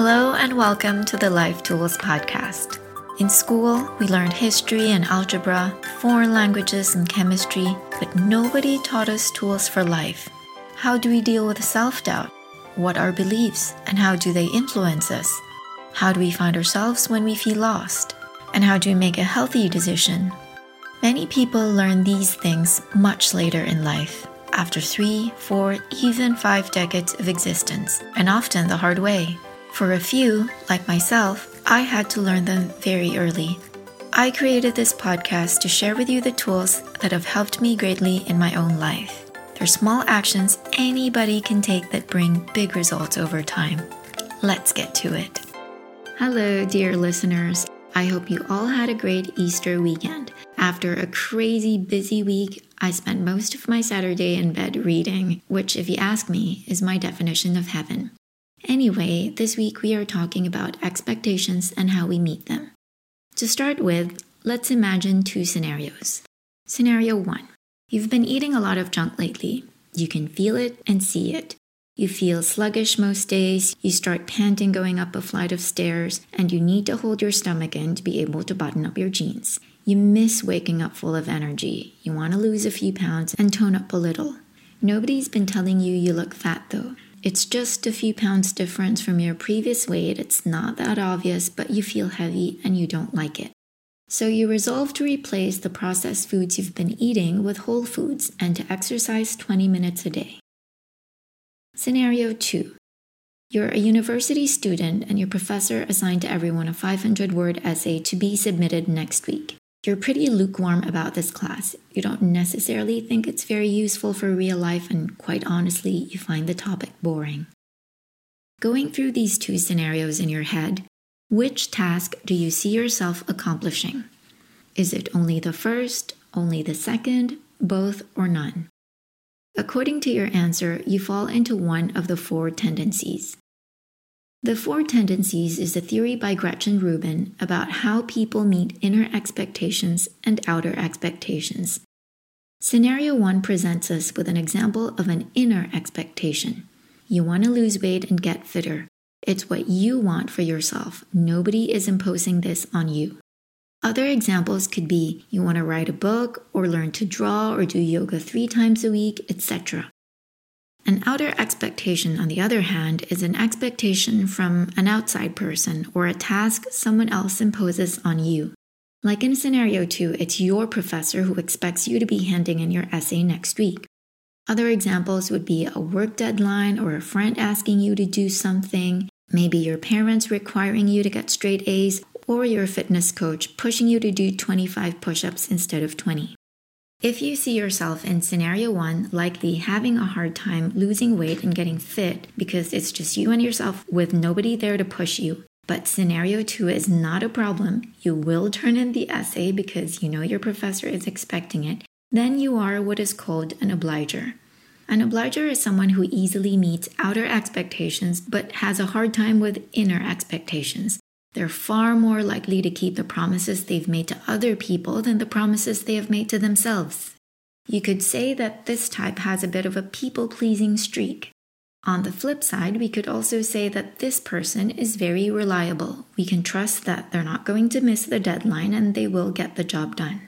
Hello and welcome to the Life Tools Podcast. In school, we learned history and algebra, foreign languages and chemistry, but nobody taught us tools for life. How do we deal with self doubt? What are beliefs and how do they influence us? How do we find ourselves when we feel lost? And how do we make a healthy decision? Many people learn these things much later in life, after three, four, even five decades of existence, and often the hard way. For a few, like myself, I had to learn them very early. I created this podcast to share with you the tools that have helped me greatly in my own life. They're small actions anybody can take that bring big results over time. Let's get to it. Hello, dear listeners. I hope you all had a great Easter weekend. After a crazy busy week, I spent most of my Saturday in bed reading, which, if you ask me, is my definition of heaven. Anyway, this week we are talking about expectations and how we meet them. To start with, let's imagine two scenarios. Scenario 1 You've been eating a lot of junk lately. You can feel it and see it. You feel sluggish most days, you start panting going up a flight of stairs, and you need to hold your stomach in to be able to button up your jeans. You miss waking up full of energy. You want to lose a few pounds and tone up a little. Nobody's been telling you you look fat though. It's just a few pounds difference from your previous weight. It's not that obvious, but you feel heavy and you don't like it. So you resolve to replace the processed foods you've been eating with whole foods and to exercise 20 minutes a day. Scenario 2 You're a university student and your professor assigned to everyone a 500 word essay to be submitted next week. You're pretty lukewarm about this class. You don't necessarily think it's very useful for real life, and quite honestly, you find the topic boring. Going through these two scenarios in your head, which task do you see yourself accomplishing? Is it only the first, only the second, both, or none? According to your answer, you fall into one of the four tendencies. The Four Tendencies is a theory by Gretchen Rubin about how people meet inner expectations and outer expectations. Scenario 1 presents us with an example of an inner expectation. You want to lose weight and get fitter. It's what you want for yourself. Nobody is imposing this on you. Other examples could be you want to write a book or learn to draw or do yoga three times a week, etc. An outer expectation, on the other hand, is an expectation from an outside person or a task someone else imposes on you. Like in scenario 2, it's your professor who expects you to be handing in your essay next week. Other examples would be a work deadline or a friend asking you to do something, maybe your parents requiring you to get straight A's, or your fitness coach pushing you to do 25 push ups instead of 20. If you see yourself in scenario one, likely having a hard time losing weight and getting fit because it's just you and yourself with nobody there to push you, but scenario two is not a problem, you will turn in the essay because you know your professor is expecting it, then you are what is called an obliger. An obliger is someone who easily meets outer expectations but has a hard time with inner expectations. They're far more likely to keep the promises they've made to other people than the promises they have made to themselves. You could say that this type has a bit of a people pleasing streak. On the flip side, we could also say that this person is very reliable. We can trust that they're not going to miss the deadline and they will get the job done.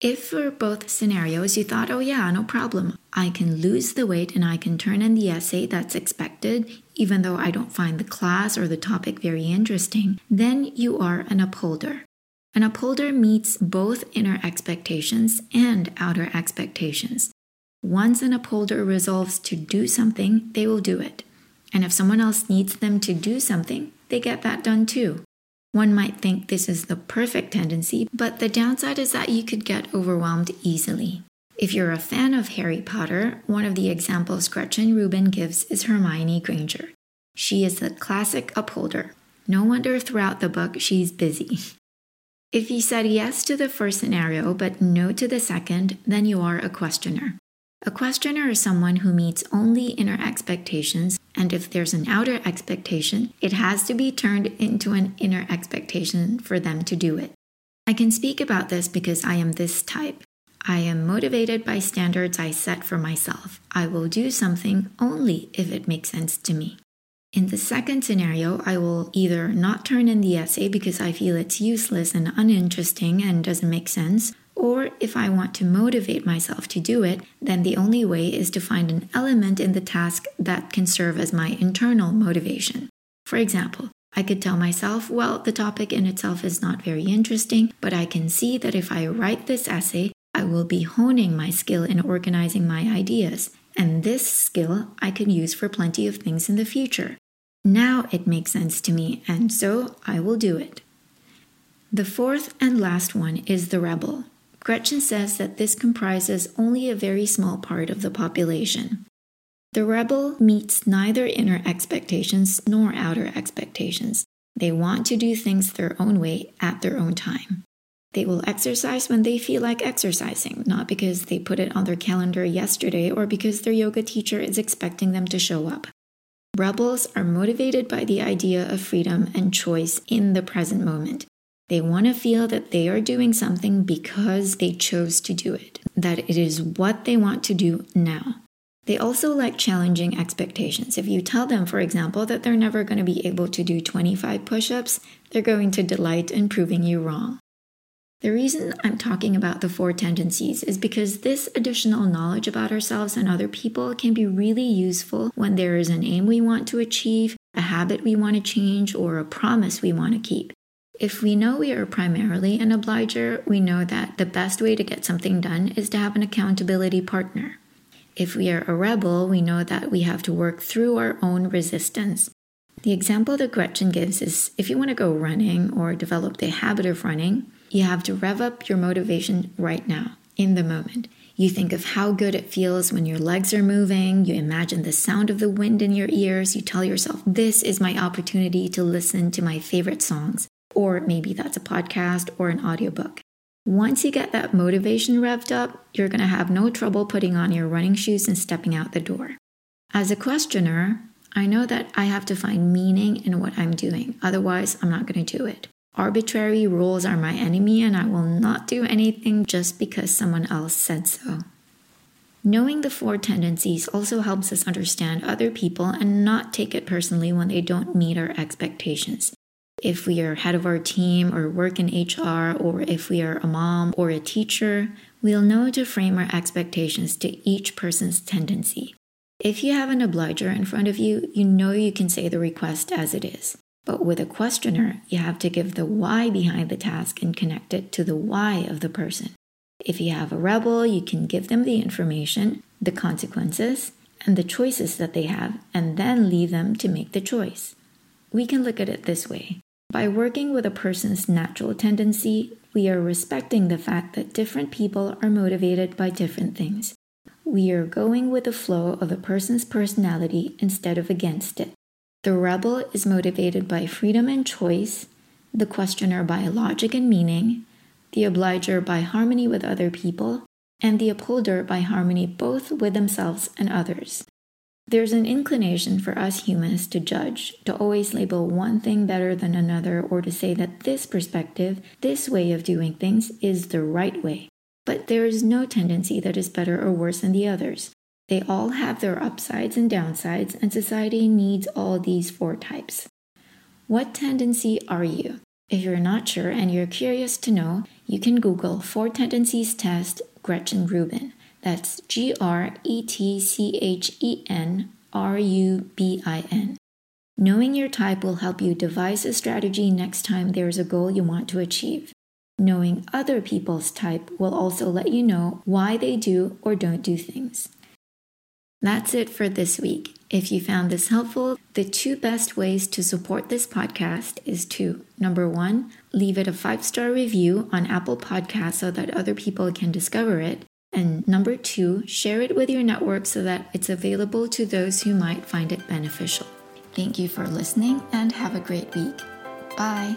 If for both scenarios you thought, oh yeah, no problem, I can lose the weight and I can turn in the essay that's expected, even though I don't find the class or the topic very interesting, then you are an upholder. An upholder meets both inner expectations and outer expectations. Once an upholder resolves to do something, they will do it. And if someone else needs them to do something, they get that done too. One might think this is the perfect tendency, but the downside is that you could get overwhelmed easily. If you're a fan of Harry Potter, one of the examples Gretchen Rubin gives is Hermione Granger. She is the classic upholder. No wonder throughout the book she's busy. If you said yes to the first scenario but no to the second, then you are a questioner. A questioner is someone who meets only inner expectations, and if there's an outer expectation, it has to be turned into an inner expectation for them to do it. I can speak about this because I am this type. I am motivated by standards I set for myself. I will do something only if it makes sense to me. In the second scenario, I will either not turn in the essay because I feel it's useless and uninteresting and doesn't make sense, or if I want to motivate myself to do it, then the only way is to find an element in the task that can serve as my internal motivation. For example, I could tell myself, well, the topic in itself is not very interesting, but I can see that if I write this essay, I will be honing my skill in organizing my ideas, and this skill I can use for plenty of things in the future. Now it makes sense to me, and so I will do it. The fourth and last one is the rebel. Gretchen says that this comprises only a very small part of the population. The rebel meets neither inner expectations nor outer expectations. They want to do things their own way at their own time. They will exercise when they feel like exercising, not because they put it on their calendar yesterday or because their yoga teacher is expecting them to show up. Rebels are motivated by the idea of freedom and choice in the present moment. They want to feel that they are doing something because they chose to do it, that it is what they want to do now. They also like challenging expectations. If you tell them, for example, that they're never going to be able to do 25 push ups, they're going to delight in proving you wrong. The reason I'm talking about the four tendencies is because this additional knowledge about ourselves and other people can be really useful when there is an aim we want to achieve, a habit we want to change, or a promise we want to keep. If we know we are primarily an obliger, we know that the best way to get something done is to have an accountability partner. If we are a rebel, we know that we have to work through our own resistance. The example that Gretchen gives is if you want to go running or develop the habit of running, you have to rev up your motivation right now, in the moment. You think of how good it feels when your legs are moving. You imagine the sound of the wind in your ears. You tell yourself, This is my opportunity to listen to my favorite songs or maybe that's a podcast or an audiobook. Once you get that motivation revved up, you're going to have no trouble putting on your running shoes and stepping out the door. As a questioner, I know that I have to find meaning in what I'm doing, otherwise, I'm not going to do it. Arbitrary rules are my enemy, and I will not do anything just because someone else said so. Knowing the four tendencies also helps us understand other people and not take it personally when they don't meet our expectations. If we are head of our team or work in HR, or if we are a mom or a teacher, we'll know to frame our expectations to each person's tendency. If you have an obliger in front of you, you know you can say the request as it is. But with a questioner, you have to give the why behind the task and connect it to the why of the person. If you have a rebel, you can give them the information, the consequences, and the choices that they have, and then leave them to make the choice. We can look at it this way by working with a person's natural tendency, we are respecting the fact that different people are motivated by different things. We are going with the flow of a person's personality instead of against it. The rebel is motivated by freedom and choice, the questioner by logic and meaning, the obliger by harmony with other people, and the upholder by harmony both with themselves and others. There's an inclination for us humans to judge, to always label one thing better than another, or to say that this perspective, this way of doing things, is the right way. But there is no tendency that is better or worse than the others. They all have their upsides and downsides, and society needs all these four types. What tendency are you? If you're not sure and you're curious to know, you can Google Four Tendencies Test Gretchen Rubin. That's G R E T C H E N R U B I N. Knowing your type will help you devise a strategy next time there's a goal you want to achieve. Knowing other people's type will also let you know why they do or don't do things. That's it for this week. If you found this helpful, the two best ways to support this podcast is to number one, leave it a five star review on Apple Podcasts so that other people can discover it. And number two, share it with your network so that it's available to those who might find it beneficial. Thank you for listening and have a great week. Bye.